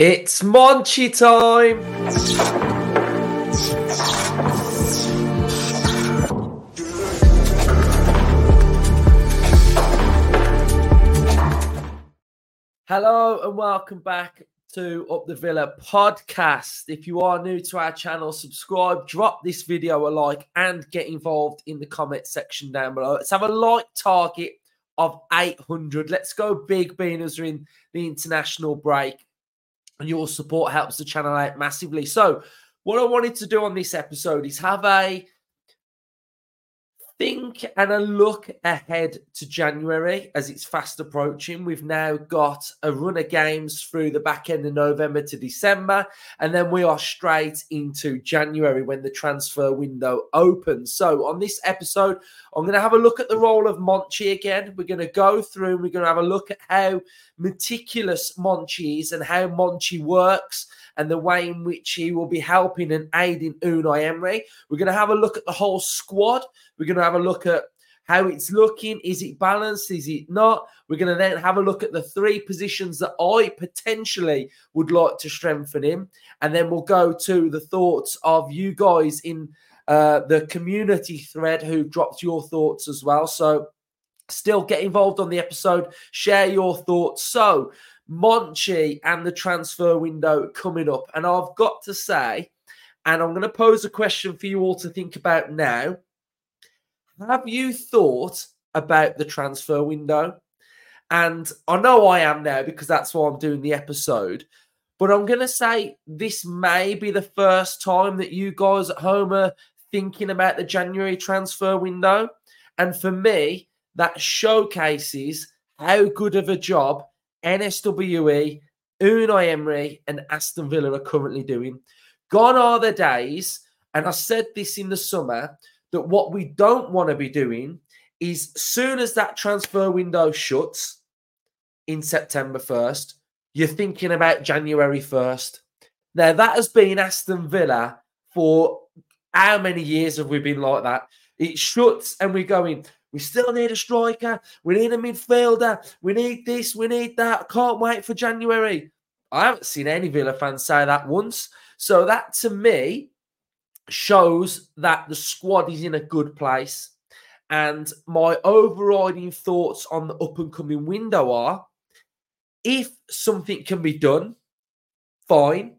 It's Monchi time! Hello and welcome back to Up the Villa podcast. If you are new to our channel, subscribe, drop this video a like, and get involved in the comment section down below. Let's have a like target of 800. Let's go big, being as we're in the international break and your support helps the channel out massively. So, what I wanted to do on this episode is have a think and a look ahead to January as it's fast approaching. We've now got a run of games through the back end of November to December, and then we are straight into January when the transfer window opens. So, on this episode, I'm going to have a look at the role of Monchi again. We're going to go through and we're going to have a look at how meticulous Monchi is and how Monchi works and the way in which he will be helping and aiding Unai Emery. We're going to have a look at the whole squad. We're going to have a look at how it's looking. Is it balanced? Is it not? We're going to then have a look at the three positions that I potentially would like to strengthen him. And then we'll go to the thoughts of you guys in uh, the community thread who dropped your thoughts as well. So still get involved on the episode, share your thoughts. So, Monchi and the transfer window coming up. And I've got to say, and I'm going to pose a question for you all to think about now. Have you thought about the transfer window? And I know I am now because that's why I'm doing the episode. But I'm going to say this may be the first time that you guys at home are thinking about the January transfer window. And for me, that showcases how good of a job NSWE, Unai Emery, and Aston Villa are currently doing. Gone are the days, and I said this in the summer, that what we don't want to be doing is soon as that transfer window shuts in September 1st, you're thinking about January 1st. Now, that has been Aston Villa for how many years have we been like that? It shuts and we're going, we still need a striker. We need a midfielder. We need this. We need that. Can't wait for January. I haven't seen any Villa fans say that once. So that to me shows that the squad is in a good place. And my overriding thoughts on the up and coming window are if something can be done, fine.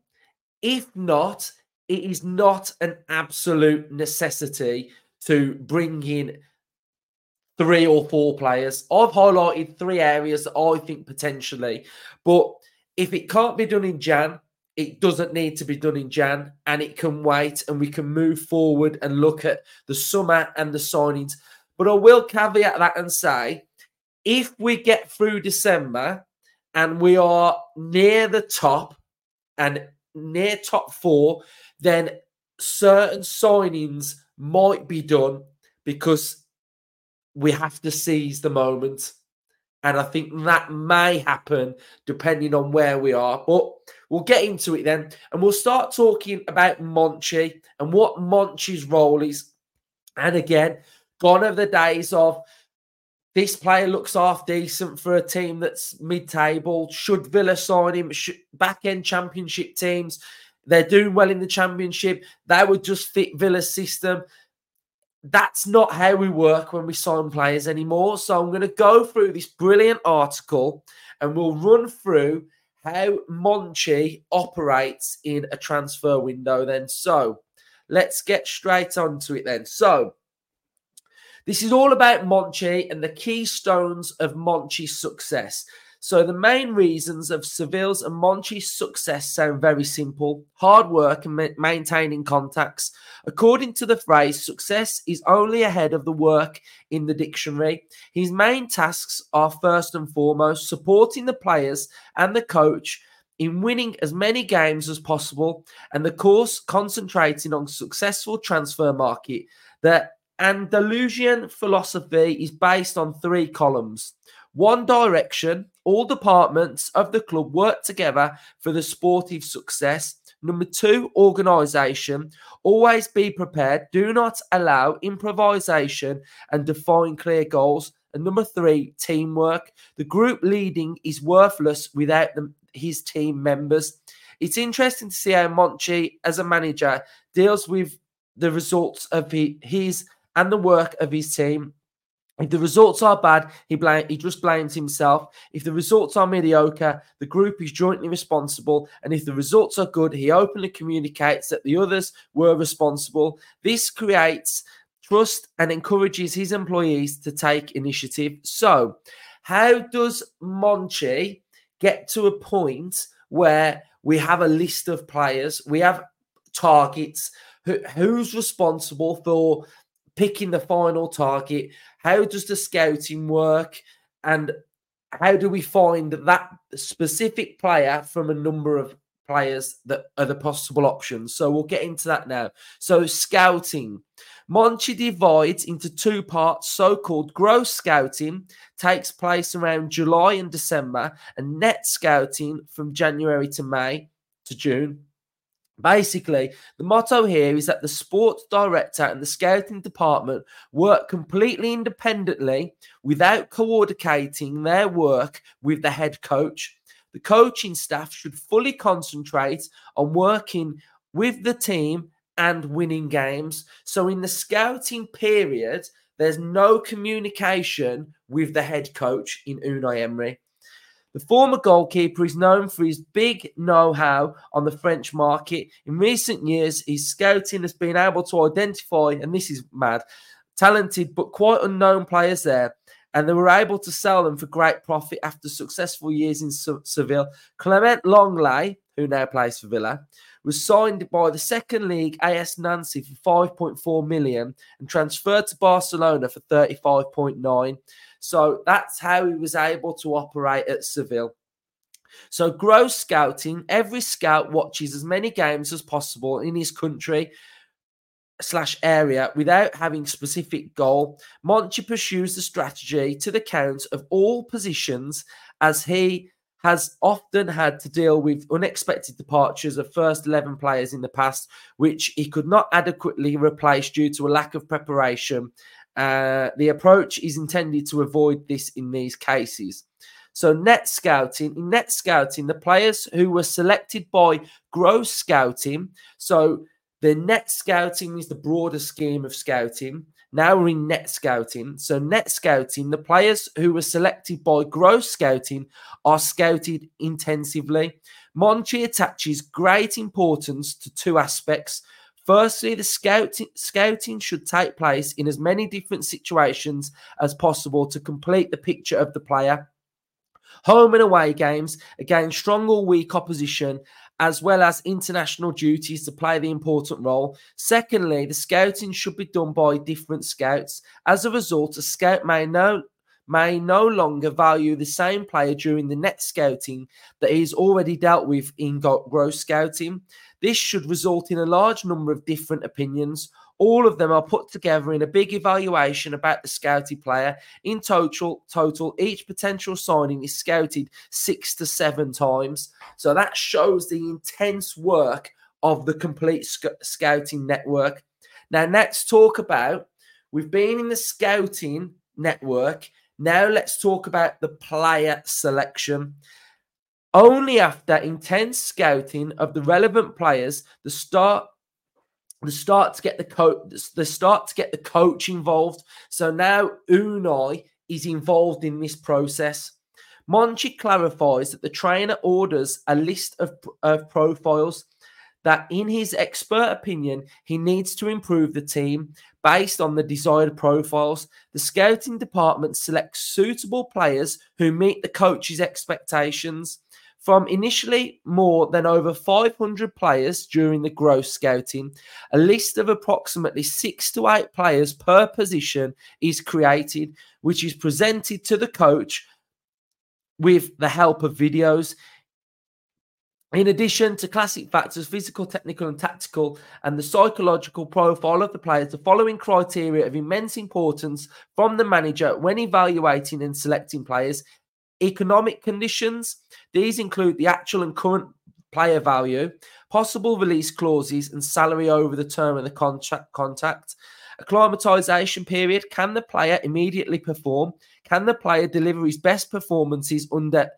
If not, it is not an absolute necessity to bring in three or four players. I've highlighted three areas that I think potentially, but if it can't be done in Jan, it doesn't need to be done in Jan and it can wait and we can move forward and look at the summer and the signings. But I will caveat that and say if we get through December and we are near the top and near top four, then certain signings might be done because we have to seize the moment. And I think that may happen depending on where we are. But we'll get into it then. And we'll start talking about Monchi and what Monchi's role is. And again, gone are the days of this player looks half decent for a team that's mid table. Should Villa sign him? Back end championship teams, they're doing well in the championship. They would just fit Villa's system that's not how we work when we sign players anymore. So I'm going to go through this brilliant article and we'll run through how Monchi operates in a transfer window then. So let's get straight onto it then. So this is all about Monchi and the keystones of Monchi's success. So the main reasons of Seville's and Monchi's success sound very simple: hard work and ma- maintaining contacts. According to the phrase, success is only ahead of the work in the dictionary. His main tasks are first and foremost supporting the players and the coach in winning as many games as possible, and the course concentrating on successful transfer market. The Andalusian philosophy is based on three columns. One direction, all departments of the club work together for the sportive success. Number two, organisation. Always be prepared. Do not allow improvisation and define clear goals. And number three, teamwork. The group leading is worthless without the, his team members. It's interesting to see how Monchi, as a manager, deals with the results of his and the work of his team. If the results are bad, he he just blames himself. If the results are mediocre, the group is jointly responsible. And if the results are good, he openly communicates that the others were responsible. This creates trust and encourages his employees to take initiative. So, how does Monchi get to a point where we have a list of players, we have targets, who, who's responsible for picking the final target? How does the scouting work? And how do we find that specific player from a number of players that are the possible options? So we'll get into that now. So, scouting. Monchi divides into two parts. So called gross scouting takes place around July and December, and net scouting from January to May to June. Basically, the motto here is that the sports director and the scouting department work completely independently without coordinating their work with the head coach. The coaching staff should fully concentrate on working with the team and winning games. So, in the scouting period, there's no communication with the head coach in Unai Emery. The former goalkeeper is known for his big know how on the French market. In recent years, his scouting has been able to identify, and this is mad, talented but quite unknown players there. And they were able to sell them for great profit after successful years in Seville. Clement Lenglet, who now plays for Villa, was signed by the second league AS Nancy for 5.4 million and transferred to Barcelona for 35.9. So that's how he was able to operate at Seville. So, gross scouting, every scout watches as many games as possible in his country slash area without having specific goal. Monchi pursues the strategy to the count of all positions as he has often had to deal with unexpected departures of first 11 players in the past, which he could not adequately replace due to a lack of preparation uh, the approach is intended to avoid this in these cases. So, net scouting, in net scouting, the players who were selected by gross scouting, so the net scouting is the broader scheme of scouting. Now we're in net scouting. So, net scouting, the players who were selected by gross scouting are scouted intensively. Monchi attaches great importance to two aspects Firstly, the scouting, scouting should take place in as many different situations as possible to complete the picture of the player. Home and away games against strong or weak opposition, as well as international duties to play the important role. Secondly, the scouting should be done by different scouts. As a result, a scout may no may no longer value the same player during the next scouting that he's already dealt with in gross scouting. This should result in a large number of different opinions. All of them are put together in a big evaluation about the scouted player. In total, total, each potential signing is scouted six to seven times. So that shows the intense work of the complete sc- scouting network. Now, let's talk about we've been in the scouting network. Now, let's talk about the player selection. Only after intense scouting of the relevant players, the start the start to get the coach the start to get the coach involved. So now Unai is involved in this process. Monchi clarifies that the trainer orders a list of, of profiles that, in his expert opinion, he needs to improve the team based on the desired profiles. The scouting department selects suitable players who meet the coach's expectations. From initially more than over 500 players during the gross scouting, a list of approximately six to eight players per position is created, which is presented to the coach with the help of videos. In addition to classic factors, physical, technical, and tactical, and the psychological profile of the players, the following criteria of immense importance from the manager when evaluating and selecting players economic conditions. These include the actual and current player value, possible release clauses, and salary over the term of the contract. Contact. Acclimatization period. Can the player immediately perform? Can the player deliver his best performances under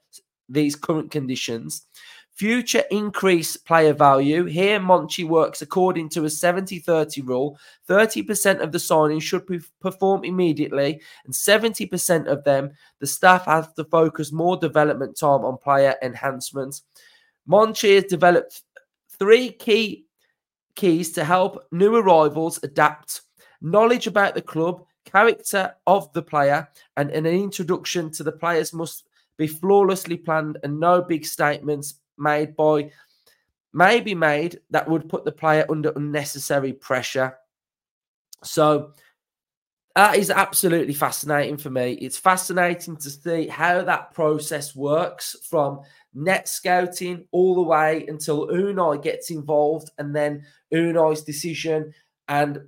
these current conditions? Future increase player value. Here, Monchi works according to a 70 30 rule. 30% of the signings should perform immediately, and 70% of them, the staff have to focus more development time on player enhancements. Monchi has developed three key keys to help new arrivals adapt knowledge about the club, character of the player, and an introduction to the players must be flawlessly planned and no big statements made by maybe made that would put the player under unnecessary pressure. So that is absolutely fascinating for me. It's fascinating to see how that process works from net scouting all the way until Unai gets involved and then Unai's decision. And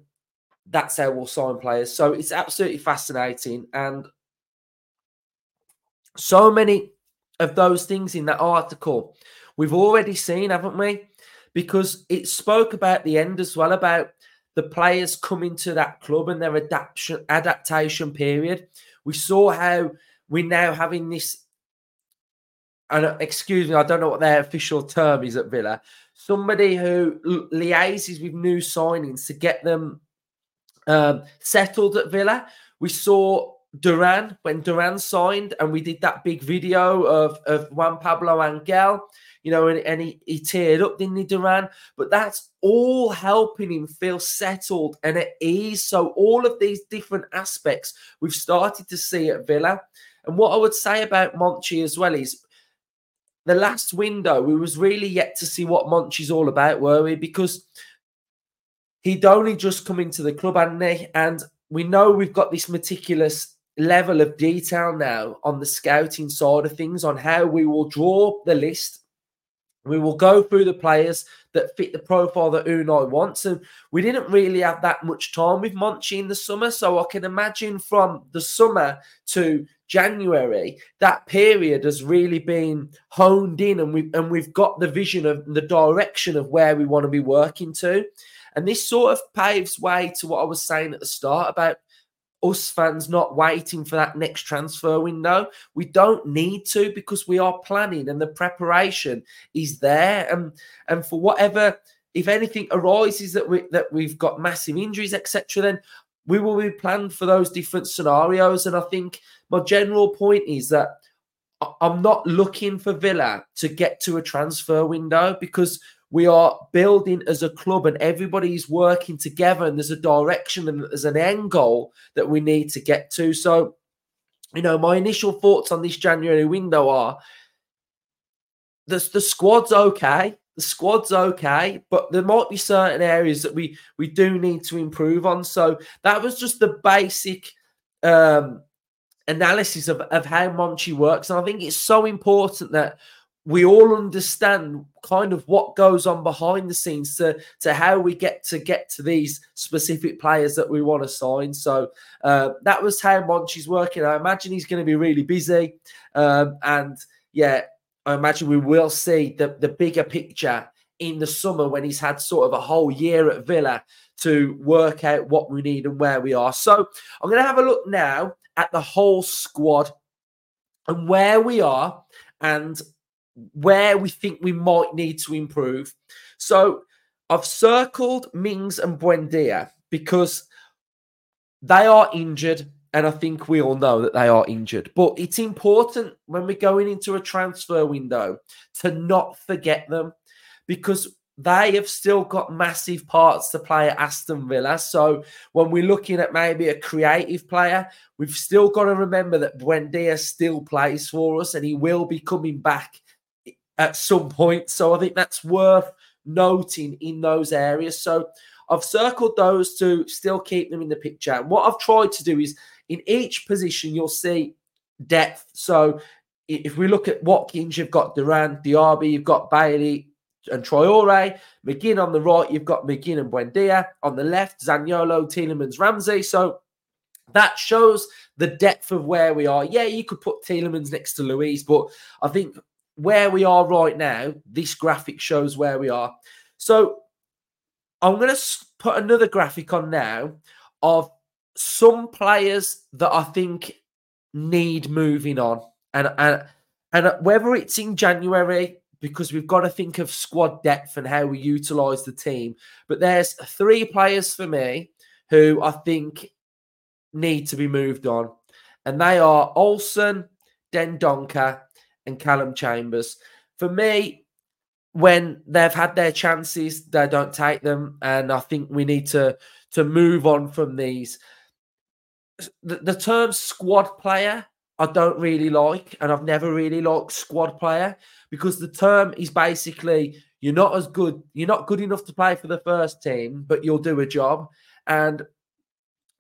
that's how we'll sign players. So it's absolutely fascinating. And so many of those things in that article we've already seen, haven't we? Because it spoke about the end as well, about the players coming to that club and their adaptation adaptation period. We saw how we're now having this. And uh, excuse me, I don't know what their official term is at Villa. Somebody who liaises with new signings to get them um, settled at Villa. We saw Duran when Duran signed, and we did that big video of, of Juan Pablo Angel, you know, and, and he, he teared up, didn't he, Duran? But that's all helping him feel settled and at ease. So, all of these different aspects we've started to see at Villa. And what I would say about Monchi as well is the last window, we was really yet to see what Monchi's all about, were we? Because he'd only just come into the club, hadn't he? And we know we've got this meticulous level of detail now on the scouting side of things on how we will draw the list. We will go through the players that fit the profile that Unai wants. And we didn't really have that much time with Monchi in the summer. So I can imagine from the summer to January, that period has really been honed in and we've and we've got the vision of the direction of where we want to be working to. And this sort of paves way to what I was saying at the start about us fans not waiting for that next transfer window. We don't need to because we are planning and the preparation is there. And and for whatever, if anything arises that we that we've got massive injuries, etc., then we will be planned for those different scenarios. And I think my general point is that I'm not looking for Villa to get to a transfer window because we are building as a club and everybody's working together and there's a direction and there's an end goal that we need to get to. So, you know, my initial thoughts on this January window are the, the squad's okay. The squad's okay, but there might be certain areas that we we do need to improve on. So that was just the basic um analysis of, of how Monchi works. And I think it's so important that we all understand kind of what goes on behind the scenes to to how we get to get to these specific players that we want to sign. So uh, that was how Monchi's working. I imagine he's going to be really busy, um, and yeah, I imagine we will see the the bigger picture in the summer when he's had sort of a whole year at Villa to work out what we need and where we are. So I'm going to have a look now at the whole squad and where we are and where we think we might need to improve. So I've circled Mings and Buendia because they are injured. And I think we all know that they are injured. But it's important when we're going into a transfer window to not forget them because they have still got massive parts to play at Aston Villa. So when we're looking at maybe a creative player, we've still got to remember that Buendia still plays for us and he will be coming back at some point. So I think that's worth noting in those areas. So I've circled those to still keep them in the picture. And what I've tried to do is in each position, you'll see depth. So if we look at Watkins, you've got Duran, Diaby, you've got Bailey and Traore. McGinn on the right, you've got McGinn and Buendia. On the left, Zaniolo, Tielemans, Ramsey. So that shows the depth of where we are. Yeah, you could put Tielemans next to Luiz, but I think where we are right now, this graphic shows where we are. So I'm going to put another graphic on now of some players that I think need moving on. And, and, and uh, whether it's in January, because we've got to think of squad depth and how we utilize the team. But there's three players for me who I think need to be moved on. And they are Olsen, Dendoncker, and Callum Chambers. For me, when they've had their chances, they don't take them. And I think we need to, to move on from these. The, the term squad player, I don't really like. And I've never really liked squad player because the term is basically you're not as good, you're not good enough to play for the first team, but you'll do a job. And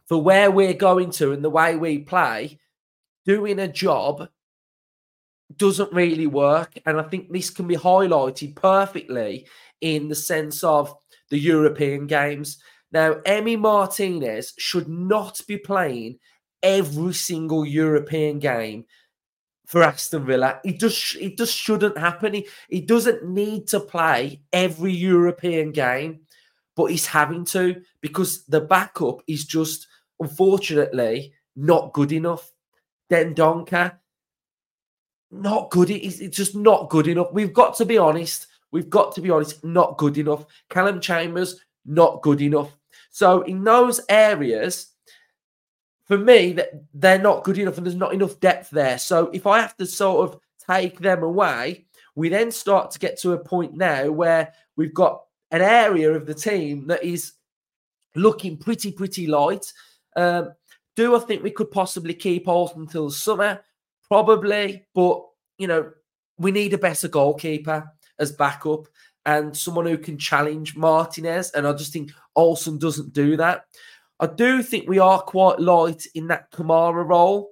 for where we're going to and the way we play, doing a job doesn't really work. And I think this can be highlighted perfectly in the sense of the European games. Now, Emi Martinez should not be playing every single European game for Aston Villa. It just it just shouldn't happen. He, he doesn't need to play every European game, but he's having to because the backup is just unfortunately not good enough. Dendoncker, not good. It's, it's just not good enough. We've got to be honest. We've got to be honest. Not good enough. Callum Chambers, not good enough. So in those areas, for me, that they're not good enough and there's not enough depth there. So if I have to sort of take them away, we then start to get to a point now where we've got an area of the team that is looking pretty, pretty light. Um, do I think we could possibly keep Olsen until summer? Probably, but you know, we need a better goalkeeper as backup and someone who can challenge Martinez. And I just think Olsen doesn't do that. I do think we are quite light in that Kamara role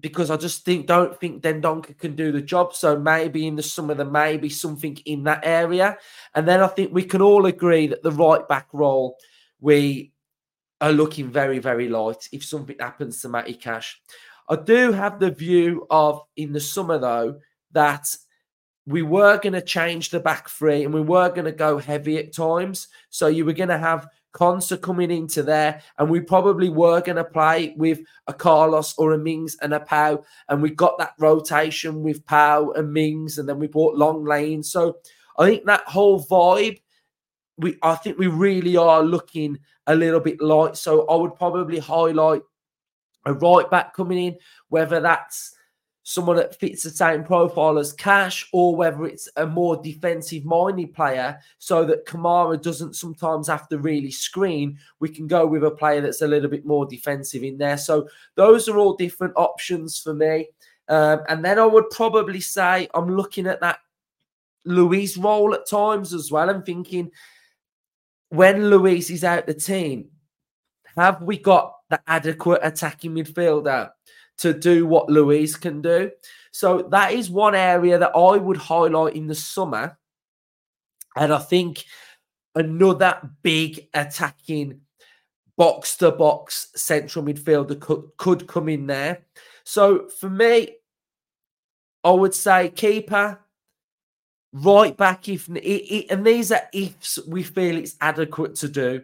because I just think don't think Dendoncker can do the job. So maybe in the summer there may be something in that area, and then I think we can all agree that the right back role we are looking very very light if something happens to Matty Cash. I do have the view of in the summer though that we were going to change the back three and we were going to go heavy at times. So you were going to have Konsa coming into there, and we probably were going to play with a Carlos or a Mings and a Pau, and we got that rotation with Pau and Mings, and then we bought Lenglet. So I think that whole vibe, we I think we really are looking a little bit light. So I would probably highlight a right back coming in, whether that's someone that fits the same profile as Cash, or whether it's a more defensive minded player so that Kamara doesn't sometimes have to really screen. We can go with a player that's a little bit more defensive in there. So those are all different options for me. Um, and then I would probably say I'm looking at that Luiz role at times as well and thinking when Luiz is out the team, have we got the adequate attacking midfielder? to do what Luiz can do. So that is one area that I would highlight in the summer. And I think another big attacking box to box central midfielder could, could come in there. So for me, I would say keeper, right back if and these are ifs we feel it's adequate to do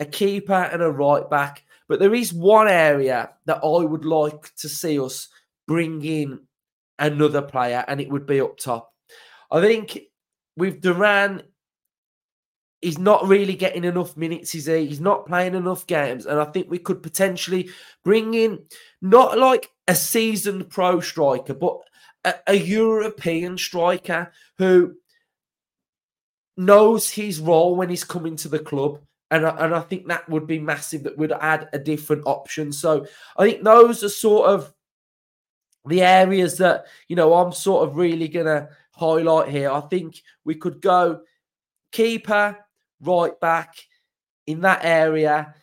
a keeper and a right back but there is one area that I would like to see us bring in another player, and it would be up top. I think with Duran, he's not really getting enough minutes, is he? He's not playing enough games. And I think we could potentially bring in not like a seasoned pro striker, but a, a European striker who knows his role when he's coming to the club and I, and I think that would be massive. That would add a different option. So I think those are sort of the areas that you know I'm sort of really gonna highlight here. I think we could go keeper, right back in that area,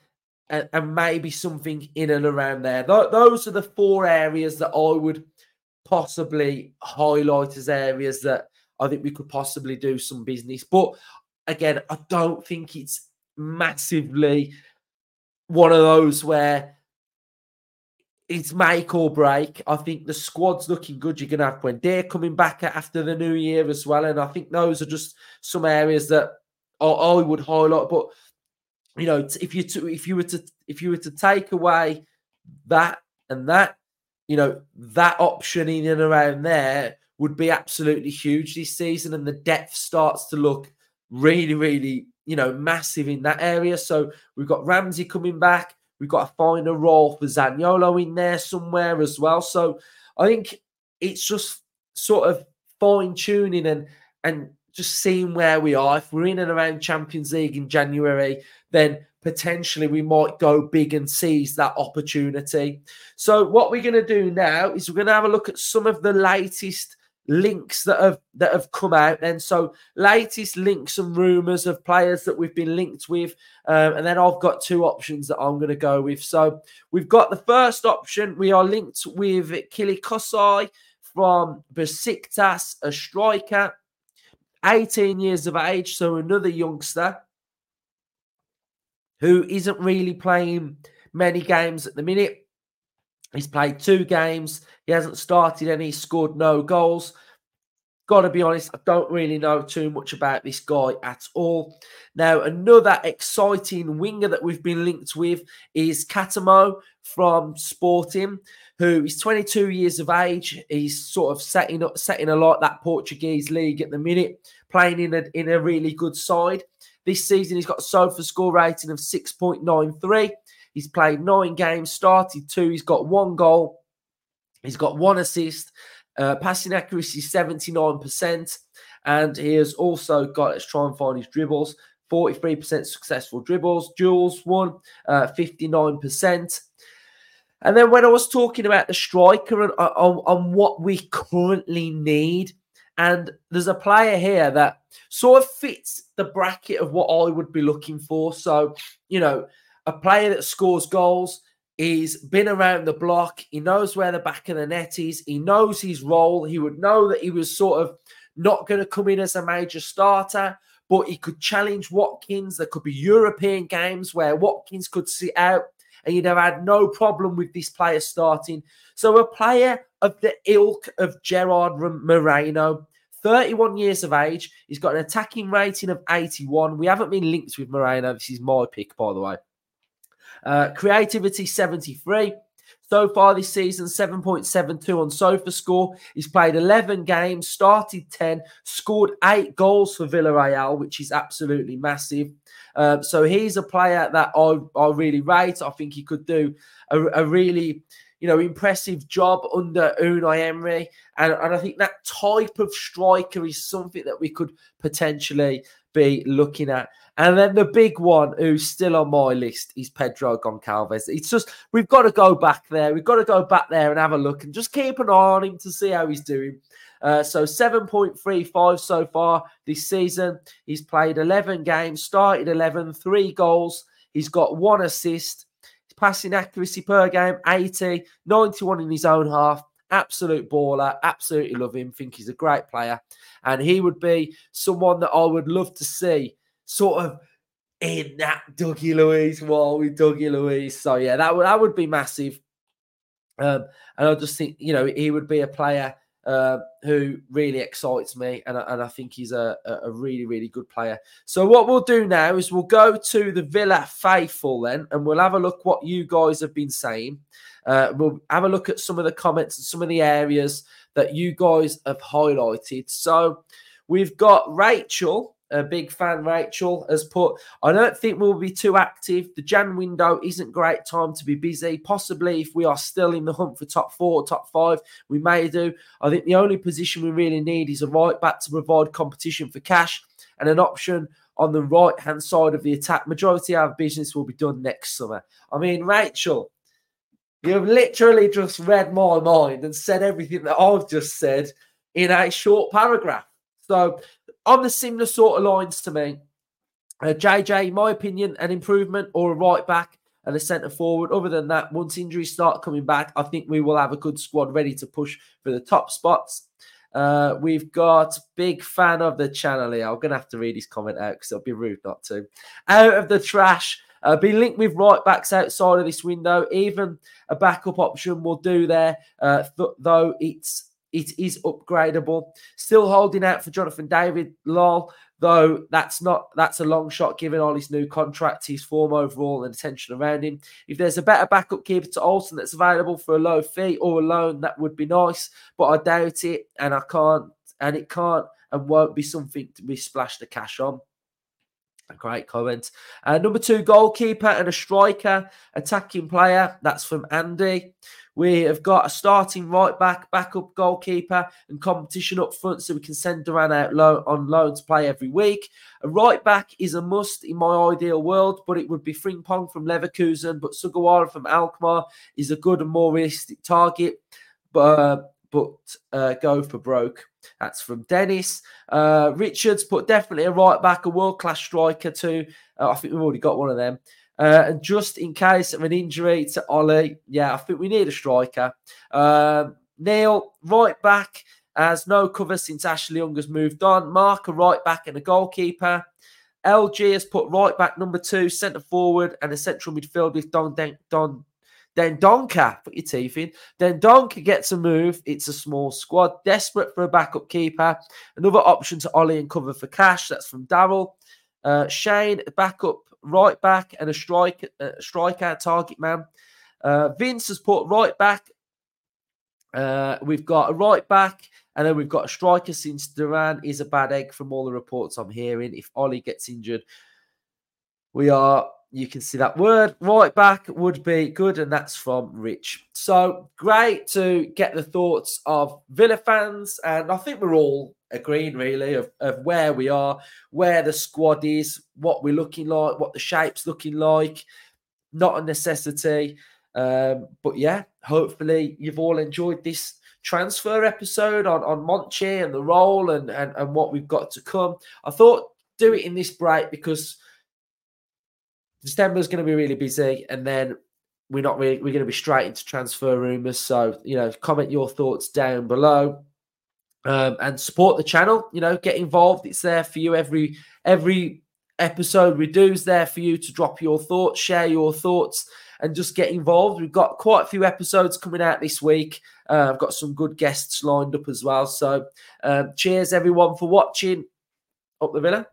and, and maybe something in and around there. Th- those are the four areas that I would possibly highlight as areas that I think we could possibly do some business. But again, I don't think it's massively one of those where it's make or break. I think the squad's looking good. You're going to have Buendia coming back after the new year as well. And I think those are just some areas that I, would highlight. But, you know, if you to, if you were to if you were to take away that and that, you know, that option in and around there would be absolutely huge this season. And the depth starts to look really, really, you know, massive in that area. So we've got Ramsey coming back. We've got to find a role for Zaniolo in there somewhere as well. So I think it's just sort of fine tuning and and just seeing where we are. If we're in and around Champions League in January, then potentially we might go big and seize that opportunity. So what we're going to do now is we're going to have a look at some of the latest links that have that have come out then. So latest links and rumors of players that we've been linked with um, and then i've got two options that i'm going to go with. So we've got the first option we are linked with Kilicsoy from besiktas a striker 18 years of age so another youngster who isn't really playing many games at the minute He's played two games. He hasn't started any, scored no goals. Got to be honest, I don't really know too much about this guy at all. Now, another exciting winger that we've been linked with is Catamo from Sporting, who is 22 years of age. He's sort of setting up, setting a lot that Portuguese league at the minute, playing in a in a really good side. This season, he's got a SofaScore rating of 6.93. He's played nine games, started two. He's got one goal. He's got one assist. Uh, passing accuracy 79%. And he has also got, let's try and find his dribbles, 43% successful dribbles. Duels won uh, 59%. And then when I was talking about the striker and uh, on, on what we currently need, and there's a player here that sort of fits the bracket of what I would be looking for. So, you know, a player that scores goals. He's been around the block. He knows where the back of the net is. He knows his role. He would know that he was sort of not going to come in as a major starter, but he could challenge Watkins. There could be European games where Watkins could sit out and you'd have had no problem with this player starting. So, a player of the ilk of Gerard Moreno, 31 years of age. He's got an attacking rating of 81. We haven't been linked with Moreno. This is my pick, by the way. Uh, creativity 73. So far this season, 7.72 on SofaScore. He's played 11 games, started 10, scored eight goals for Villarreal, which is absolutely massive. Uh, so he's a player that I, I really rate. I think he could do a, a really you know, impressive job under Unai Emery. And, and I think that type of striker is something that we could potentially be looking at. And then the big one who's still on my list is Pedro Goncalves. It's just, we've got to go back there. We've got to go back there and have a look and just keep an eye on him to see how he's doing. Uh, so 7.35 so far this season. He's played 11 games, started 11, three goals. He's got one assist. Passing accuracy per game, 80, 91 in his own half. Absolute baller. Absolutely love him. Think he's a great player. And he would be someone that I would love to see sort of in that Dougie Luiz wall with Dougie Luiz. So yeah, that would that would be massive. Um, and I just think you know he would be a player uh, who really excites me, and, and I think he's a, a really really good player. So what we'll do now is we'll go to the Villa faithful then, and we'll have a look what you guys have been saying. Uh, we'll have a look at some of the comments and some of the areas that you guys have highlighted. So we've got Rachel a big fan, Rachel, has put, I don't think we'll be too active. The Jan window isn't great time to be busy. Possibly if we are still in the hunt for top four, top five, we may do. I think the only position we really need is a right back to provide competition for cash and an option on the right hand side of the attack. Majority of our business will be done next summer. I mean, Rachel, you've literally just read my mind and said everything that I've just said in a short paragraph. So on the similar sort of lines to me. Uh, JJ, my opinion, an improvement or a right back and a centre forward. Other than that, once injuries start coming back, I think we will have a good squad ready to push for the top spots. Uh, we've got big fan of the channel here. I'm going to have to read his comment out because it'll be rude not to. Out of the trash. Uh, be linked with right backs outside of this window. Even a backup option will do there, uh, th- though it's it is upgradable. Still holding out for Jonathan David, lol. Though that's not that's a long shot given all his new contract, his form overall, and attention around him. If there's a better backup keeper to Olsen that's available for a low fee or a loan, that would be nice. But I doubt it, and I can't, and it can't and won't be something to be splashed the cash on. A great comment. Uh, number two, goalkeeper and a striker, attacking player. That's from Andy. We have got a starting right back, backup goalkeeper, and competition up front, so we can send Duran out low, on loan to play every week. A right back is a must in my ideal world, but it would be Frimpong from Leverkusen, but Sugawara from Alkmaar is a good and more realistic target. But uh, but uh, go for broke. That's from Dennis. Uh, Richards put definitely a right back, a world class striker too. Uh, I think we've already got one of them. Uh, and just in case of an injury to Ollie, yeah, I think we need a striker. Uh, Neil, right back, has no cover since Ashley Young has moved on. Mark, a right back and a goalkeeper. LG has put right back number two, centre forward, and a central midfield with Don, Don then Donka, put your teeth in. Then Donka gets a move. It's a small squad, desperate for a backup keeper. Another option to Ollie and cover for cash. That's from Daryl. Uh, Shane, backup right back and a striker, uh, striker, target man. Uh, Vince has put right back. Uh, we've got a right back, and then we've got a striker since Duran is a bad egg from all the reports I'm hearing. If Ollie gets injured, we are you can see that word right back would be good, and that's from Rich. So great to get the thoughts of Villa fans, and I think we're all agreeing really of, of where we are, where the squad is, what we're looking like, what the shape's looking like. Not a necessity, um, but yeah, hopefully you've all enjoyed this transfer episode on on Monchi and the role and, and and what we've got to come. I thought do it in this break because December is going to be really busy, and then we're not really we're going to be straight into transfer rumors. So you know, comment your thoughts down below. Um, and support the channel. You know, get involved. It's there for you. Every every episode we do is there for you to drop your thoughts, share your thoughts, and just get involved. We've got quite a few episodes coming out this week. Uh, I've got some good guests lined up as well. So, um, cheers everyone for watching. Up the Villa.